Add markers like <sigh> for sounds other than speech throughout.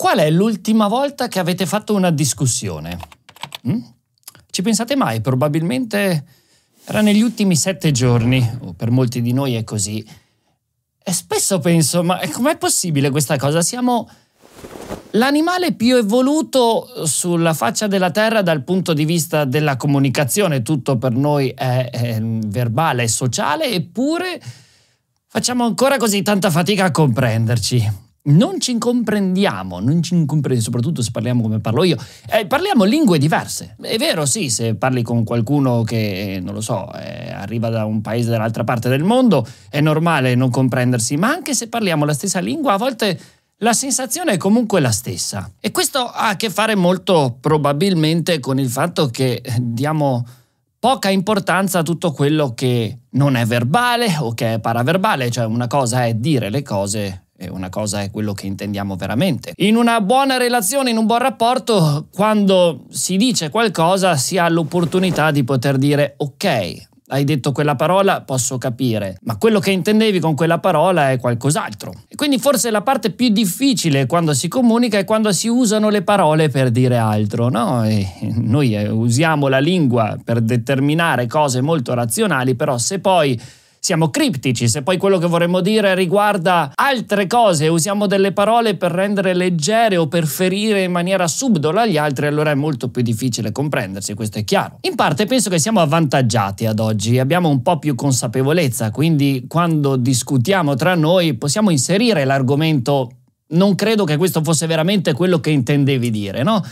Qual è l'ultima volta che avete fatto una discussione? Mm? Ci pensate mai? Probabilmente era negli ultimi sette giorni, o per molti di noi è così. E spesso penso, ma com'è possibile questa cosa? Siamo l'animale più evoluto sulla faccia della Terra dal punto di vista della comunicazione. Tutto per noi è, è verbale e sociale, eppure facciamo ancora così tanta fatica a comprenderci non ci comprendiamo, non ci comprendiamo, soprattutto se parliamo come parlo io. Eh, parliamo lingue diverse. È vero, sì, se parli con qualcuno che, non lo so, eh, arriva da un paese dall'altra parte del mondo, è normale non comprendersi, ma anche se parliamo la stessa lingua, a volte la sensazione è comunque la stessa. E questo ha a che fare molto probabilmente con il fatto che diamo poca importanza a tutto quello che non è verbale o che è paraverbale, cioè una cosa è dire le cose una cosa è quello che intendiamo veramente. In una buona relazione, in un buon rapporto, quando si dice qualcosa si ha l'opportunità di poter dire ok, hai detto quella parola, posso capire, ma quello che intendevi con quella parola è qualcos'altro. E quindi forse la parte più difficile quando si comunica è quando si usano le parole per dire altro, no? E noi eh, usiamo la lingua per determinare cose molto razionali, però se poi siamo criptici, se poi quello che vorremmo dire riguarda altre cose, usiamo delle parole per rendere leggere o per ferire in maniera subdola gli altri, allora è molto più difficile comprendersi, questo è chiaro. In parte penso che siamo avvantaggiati ad oggi, abbiamo un po' più consapevolezza, quindi quando discutiamo tra noi possiamo inserire l'argomento non credo che questo fosse veramente quello che intendevi dire, no?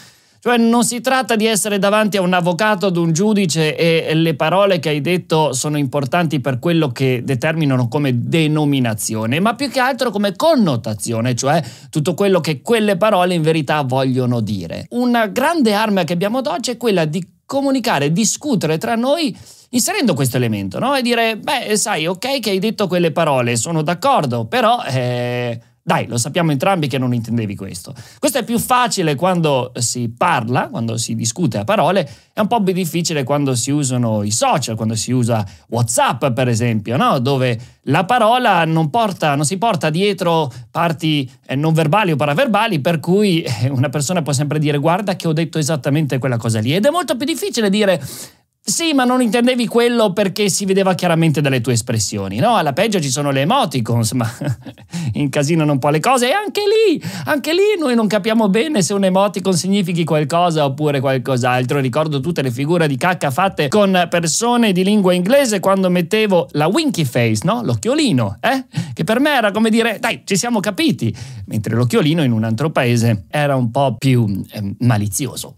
Cioè non si tratta di essere davanti a un avvocato, ad un giudice e le parole che hai detto sono importanti per quello che determinano come denominazione, ma più che altro come connotazione, cioè tutto quello che quelle parole in verità vogliono dire. Una grande arma che abbiamo ad oggi è quella di comunicare, discutere tra noi inserendo questo elemento, no? E dire, beh, sai, ok che hai detto quelle parole, sono d'accordo, però... Eh, dai, lo sappiamo entrambi che non intendevi questo. Questo è più facile quando si parla, quando si discute a parole, è un po' più difficile quando si usano i social, quando si usa WhatsApp, per esempio, no? dove la parola non, porta, non si porta dietro parti eh, non verbali o paraverbali, per cui eh, una persona può sempre dire guarda che ho detto esattamente quella cosa lì. Ed è molto più difficile dire sì, ma non intendevi quello perché si vedeva chiaramente dalle tue espressioni, no? Alla peggio ci sono le emoticons, ma <laughs> incasinano un po' le cose e anche lì, anche lì noi non capiamo bene se un emoticon significhi qualcosa oppure qualcos'altro. Ricordo tutte le figure di cacca fatte con persone di lingua inglese quando mettevo la winky face, no? L'occhiolino, eh? Che per me era come dire, dai, ci siamo capiti, mentre l'occhiolino in un altro paese era un po' più eh, malizioso.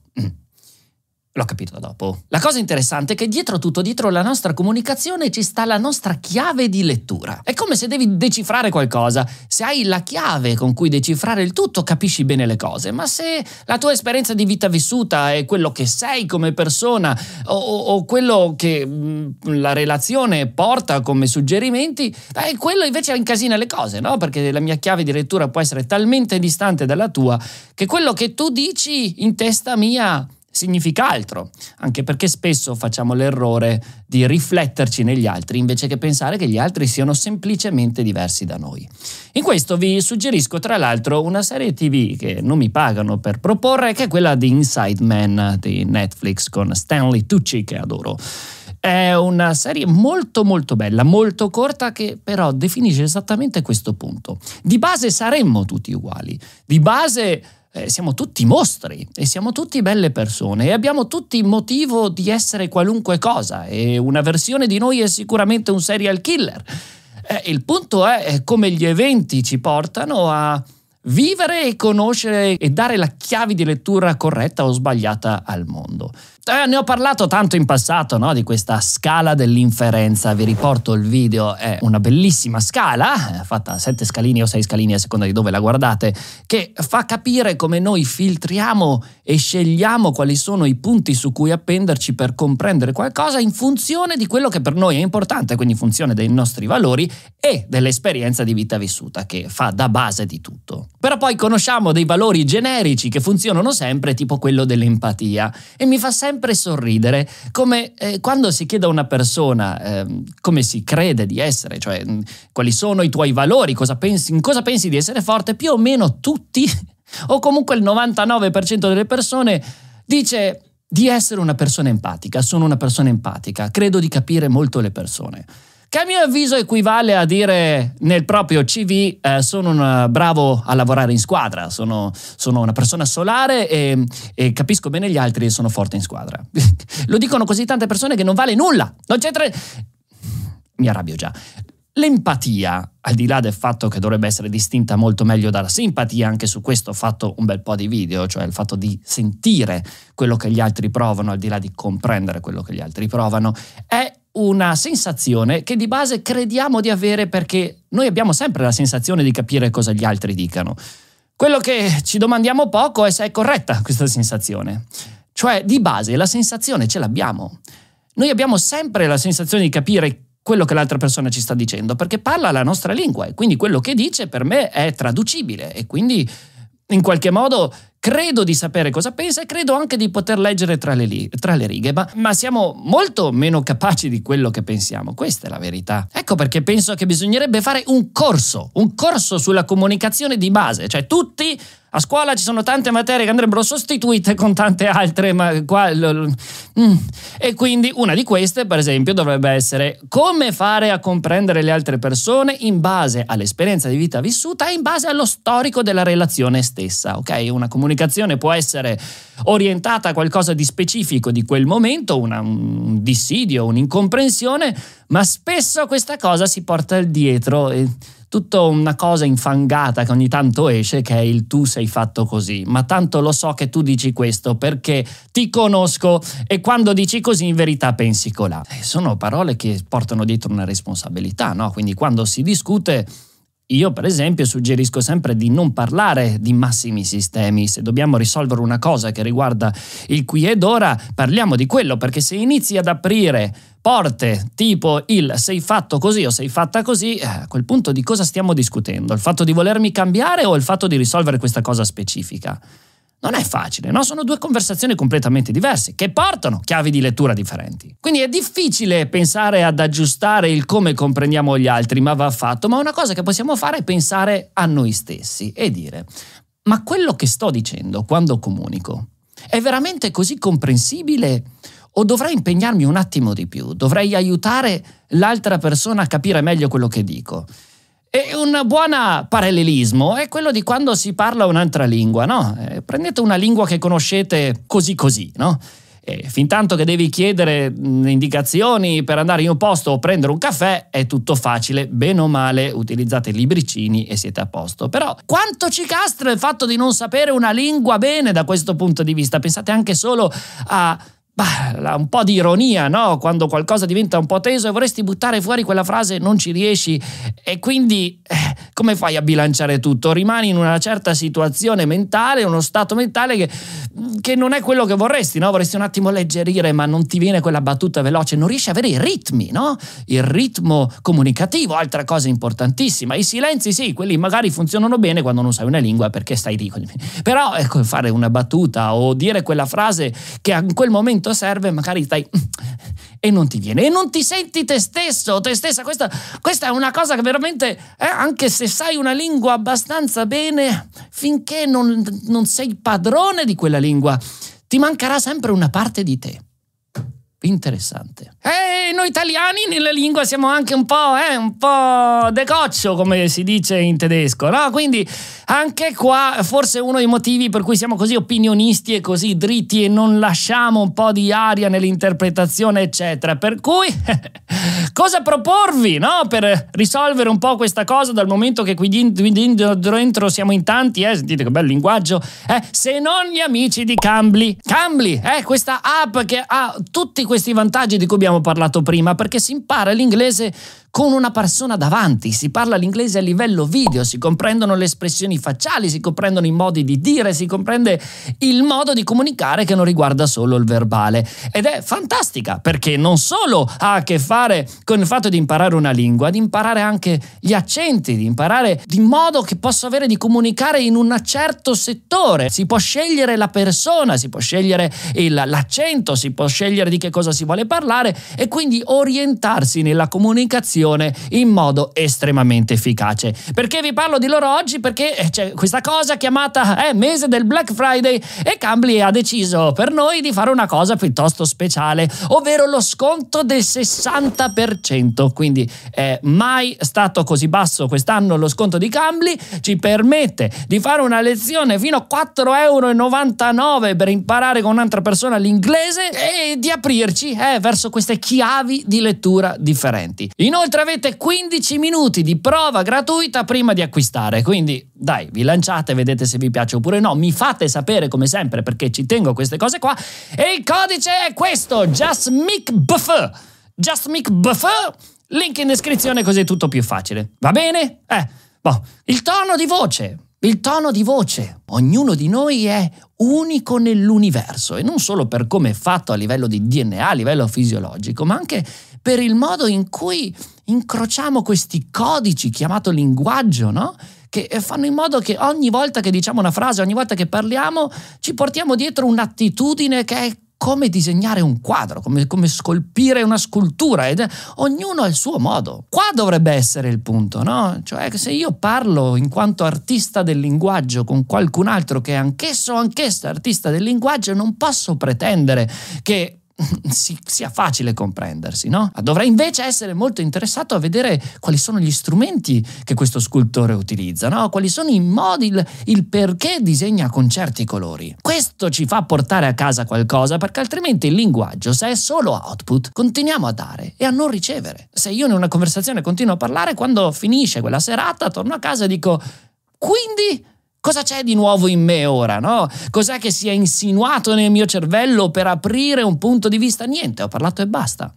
Mm. L'ho capito dopo. La cosa interessante è che dietro tutto, dietro la nostra comunicazione ci sta la nostra chiave di lettura. È come se devi decifrare qualcosa. Se hai la chiave con cui decifrare il tutto, capisci bene le cose. Ma se la tua esperienza di vita vissuta è quello che sei come persona o, o quello che mh, la relazione porta come suggerimenti, eh, quello invece incasina le cose, no? Perché la mia chiave di lettura può essere talmente distante dalla tua che quello che tu dici in testa mia significa altro, anche perché spesso facciamo l'errore di rifletterci negli altri invece che pensare che gli altri siano semplicemente diversi da noi. In questo vi suggerisco tra l'altro una serie TV che non mi pagano per proporre, che è quella di Inside Man di Netflix con Stanley Tucci che adoro. È una serie molto molto bella, molto corta che però definisce esattamente questo punto. Di base saremmo tutti uguali, di base eh, siamo tutti mostri e siamo tutti belle persone e abbiamo tutti motivo di essere qualunque cosa e una versione di noi è sicuramente un serial killer. Eh, il punto è come gli eventi ci portano a vivere e conoscere e dare la chiave di lettura corretta o sbagliata al mondo. Eh, ne ho parlato tanto in passato no? di questa scala dell'inferenza, vi riporto il video, è una bellissima scala, fatta a sette scalini o sei scalini a seconda di dove la guardate, che fa capire come noi filtriamo e scegliamo quali sono i punti su cui appenderci per comprendere qualcosa in funzione di quello che per noi è importante, quindi in funzione dei nostri valori e dell'esperienza di vita vissuta che fa da base di tutto. Però poi conosciamo dei valori generici che funzionano sempre, tipo quello dell'empatia, e mi fa sempre sorridere come eh, quando si chiede a una persona eh, come si crede di essere, cioè mh, quali sono i tuoi valori, cosa pensi, in cosa pensi di essere forte, più o meno tutti <laughs> O comunque il 99% delle persone dice di essere una persona empatica, sono una persona empatica, credo di capire molto le persone che a mio avviso equivale a dire nel proprio CV eh, sono un, bravo a lavorare in squadra, sono, sono una persona solare e, e, capisco bene gli altri e sono forte in squadra. <laughs> Lo dicono così tante persone che non vale nulla, non c'è tre... Mi arrabbio già. L'empatia, al di là del fatto che dovrebbe essere distinta molto meglio dalla simpatia, anche su questo ho fatto un bel po' di video, cioè il fatto di sentire quello che gli altri provano, al di là di comprendere quello che gli altri provano, è una sensazione che di base crediamo di avere perché noi abbiamo sempre la sensazione di capire cosa gli altri dicano. Quello che ci domandiamo poco è se è corretta questa sensazione. Cioè, di base, la sensazione ce l'abbiamo. Noi abbiamo sempre la sensazione di capire quello che l'altra persona ci sta dicendo, perché parla la nostra lingua e quindi quello che dice per me è traducibile e quindi in qualche modo credo di sapere cosa pensa e credo anche di poter leggere tra le, tra le righe, ma, ma, siamo molto meno capaci di quello che pensiamo, questa è la verità. Ecco perché penso che bisognerebbe fare un corso, un corso sulla comunicazione di base, cioè tutti a scuola ci sono tante materie che andrebbero sostituite con tante altre, ma qua... Mm. E quindi una di queste, per esempio, dovrebbe essere come fare a comprendere le altre persone in base all'esperienza di vita vissuta e in base allo storico della relazione stessa, ok? Una comunicazione può essere orientata a qualcosa di specifico di quel momento, una, un dissidio, un'incomprensione, ma spesso questa cosa si porta dietro. E, tutta una cosa infangata che ogni tanto esce che è il tu sei fatto così, ma tanto lo so che tu dici questo perché ti conosco e quando dici così in verità pensi colà. E sono parole che portano dietro una responsabilità, no? Quindi quando si discute io, per esempio, suggerisco sempre di non parlare di massimi sistemi. Se dobbiamo risolvere una cosa che riguarda il qui ed ora, parliamo di quello, perché se inizi ad aprire porte tipo il sei fatto così o sei fatta così, eh, a quel punto di cosa stiamo discutendo? Il fatto di volermi cambiare o il fatto di risolvere questa cosa specifica? Non è facile, no? Sono due conversazioni completamente diverse che portano chiavi di lettura differenti. Quindi è difficile pensare ad aggiustare il come comprendiamo gli altri, ma va fatto. Ma una cosa che possiamo fare è pensare a noi stessi e dire: ma quello che sto dicendo quando comunico è veramente così comprensibile? O dovrei impegnarmi un attimo di più? Dovrei aiutare l'altra persona a capire meglio quello che dico? E un buon parallelismo è quello di quando si parla un'altra lingua, no? Eh, prendete una lingua che conoscete così così, no? E fin tanto che devi chiedere indicazioni per andare in un posto o prendere un caffè, è tutto facile, bene o male, utilizzate i libricini e siete a posto. Però quanto ci castra il fatto di non sapere una lingua bene da questo punto di vista? Pensate anche solo a bah, un po' di ironia, no? Quando qualcosa diventa un po' teso e vorresti buttare fuori quella frase, non ci riesci e quindi eh, come fai a bilanciare tutto? Rimani in una certa situazione mentale, uno stato mentale che, che non è quello che vorresti, no? Vorresti un attimo alleggerire, ma non ti viene quella battuta veloce, non riesci a avere i ritmi, no? Il ritmo comunicativo, altra cosa importantissima. I silenzi, sì, quelli magari funzionano bene quando non sai una lingua perché stai lì. Però ecco, fare una battuta o dire quella frase che in quel momento momento serve, magari stai <laughs> e non ti viene e non ti senti te stesso te stessa. Questa, questa, è una cosa che veramente, eh, anche se sai una lingua abbastanza bene, finché non, non sei padrone di quella lingua, ti mancherà sempre una parte di te. Interessante. E noi italiani nella lingua siamo anche un po', eh, un po' decoccio, come si dice in tedesco, no? Quindi anche qua forse uno dei motivi per cui siamo così opinionisti e così dritti e non lasciamo un po' di aria nell'interpretazione, eccetera. Per cui <laughs> cosa proporvi, no? Per risolvere un po' questa cosa dal momento che qui dentro siamo in tanti, eh? Sentite che bel linguaggio, eh? Se non gli amici di Cambly. Cambly, eh? Questa app che ha tutti questi vantaggi di cui abbiamo parlato prima, perché si impara l'inglese con una persona davanti, si parla l'inglese a livello video, si comprendono le espressioni facciali, si comprendono i modi di dire, si comprende il modo di comunicare che non riguarda solo il verbale. Ed è fantastica perché non solo ha a che fare con il fatto di imparare una lingua, di imparare anche gli accenti, di imparare di modo che posso avere di comunicare in un certo settore. Si può scegliere la persona, si può scegliere il, l'accento, si può scegliere di che cosa si vuole parlare e quindi orientarsi nella comunicazione lezione in modo estremamente efficace. Perché vi parlo di loro oggi? Perché eh, c'è questa cosa chiamata eh, mese del Black Friday e Cambly ha deciso per noi di fare una cosa piuttosto speciale, ovvero lo sconto del 60%. Quindi è mai stato così basso quest'anno lo sconto di Cambly, ci permette di fare una lezione fino a 4,99 euro per imparare con un'altra persona l'inglese e di aprirci eh, verso queste chiavi di lettura differenti. Inoltre avete 15 minuti di prova gratuita prima di acquistare, quindi dai, vi lanciate, vedete se vi piace oppure no, mi fate sapere come sempre perché ci tengo a queste cose qua e il codice è questo, JustMickBuff. JustMickBuff, link in descrizione così è tutto più facile. Va bene? Eh, boh, il tono di voce. Il tono di voce. Ognuno di noi è unico nell'universo e non solo per come è fatto a livello di DNA, a livello fisiologico, ma anche per il modo in cui incrociamo questi codici chiamato linguaggio, no? che fanno in modo che ogni volta che diciamo una frase, ogni volta che parliamo, ci portiamo dietro un'attitudine che è come disegnare un quadro, come, come, scolpire una scultura, ed ognuno ha il suo modo. Qua dovrebbe essere il punto, no? Cioè se io parlo in quanto artista del linguaggio con qualcun altro che è anch'esso o anch'essa artista del linguaggio, non posso pretendere che sia facile comprendersi, no? Dovrei invece essere molto interessato a vedere quali sono gli strumenti che questo scultore utilizza, no? Quali sono i modi, il, il perché disegna con certi colori. Questo ci fa portare a casa qualcosa perché altrimenti il linguaggio, se è solo output, continuiamo a dare e a non ricevere. Se io in una conversazione continuo a parlare, quando finisce quella serata torno a casa e dico quindi Cosa c'è di nuovo in me ora, no? Cos'è che si è insinuato nel mio cervello per aprire un punto di vista? Niente, ho parlato e basta.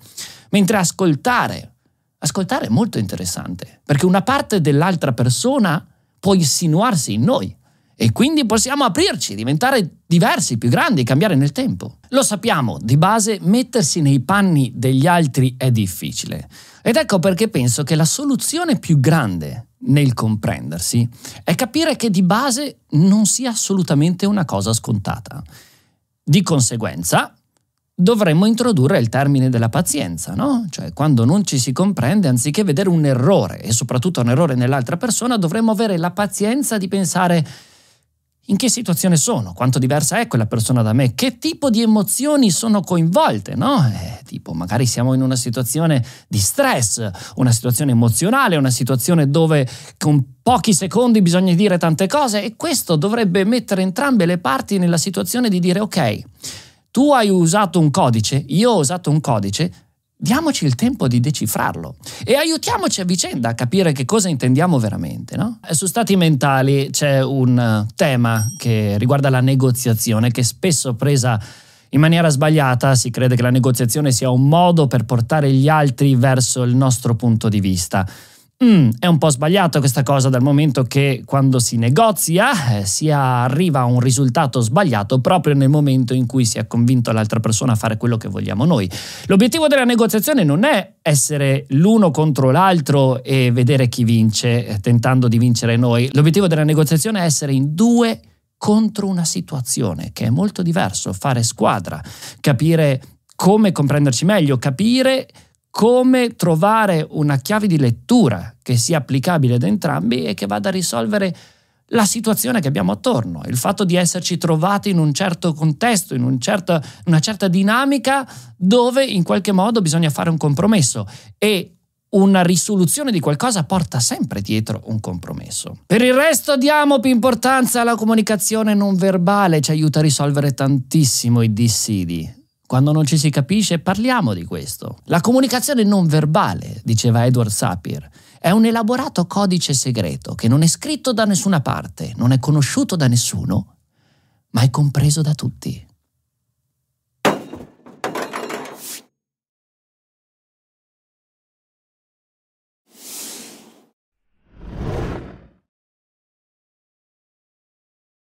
Mentre ascoltare, ascoltare è molto interessante, perché una parte dell'altra persona può insinuarsi in noi e quindi possiamo aprirci, diventare diversi, più grandi, cambiare nel tempo. Lo sappiamo, di base mettersi nei panni degli altri è difficile. Ed ecco perché penso che la soluzione più grande nel comprendersi è capire che di base non sia assolutamente una cosa scontata. Di conseguenza, dovremmo introdurre il termine della pazienza, no? Cioè, quando non ci si comprende, anziché vedere un errore, e soprattutto un errore nell'altra persona, dovremmo avere la pazienza di pensare in che situazione sono, quanto diversa è quella persona da me, che tipo di emozioni sono coinvolte, no? Eh, tipo, magari siamo in una situazione di stress, una situazione emozionale, una situazione dove con pochi secondi bisogna dire tante cose e questo dovrebbe mettere entrambe le parti nella situazione di dire ok, tu hai usato un codice, io ho usato un codice, diamoci il tempo di decifrarlo e aiutiamoci a vicenda a capire che cosa intendiamo veramente. No? Su stati mentali c'è un eh, tema che riguarda la negoziazione che spesso presa in maniera sbagliata si crede che la negoziazione sia un modo per portare gli altri verso il nostro punto di vista. Mm, è un po' sbagliato questa cosa dal momento che quando si negozia eh, si arriva a un risultato sbagliato proprio nel momento in cui si è convinto l'altra persona a fare quello che vogliamo noi. L'obiettivo della negoziazione non è essere l'uno contro l'altro e vedere chi vince, eh, tentando di vincere noi. L'obiettivo della negoziazione è essere in due contro una situazione, che è molto diverso, fare squadra, capire come comprenderci meglio, capire come trovare una chiave di lettura che sia applicabile ad entrambi e che vada a risolvere la situazione che abbiamo attorno, il fatto di esserci trovati in un certo contesto, in un certo, una certa dinamica dove in qualche modo bisogna fare un compromesso e una risoluzione di qualcosa porta sempre dietro un compromesso. Per il resto diamo più importanza alla comunicazione non verbale, ci aiuta a risolvere tantissimo i dissidi. Quando non ci si capisce parliamo di questo. La comunicazione non verbale, diceva Edward Sapir, è un elaborato codice segreto che non è scritto da nessuna parte, non è conosciuto da nessuno, ma è compreso da tutti.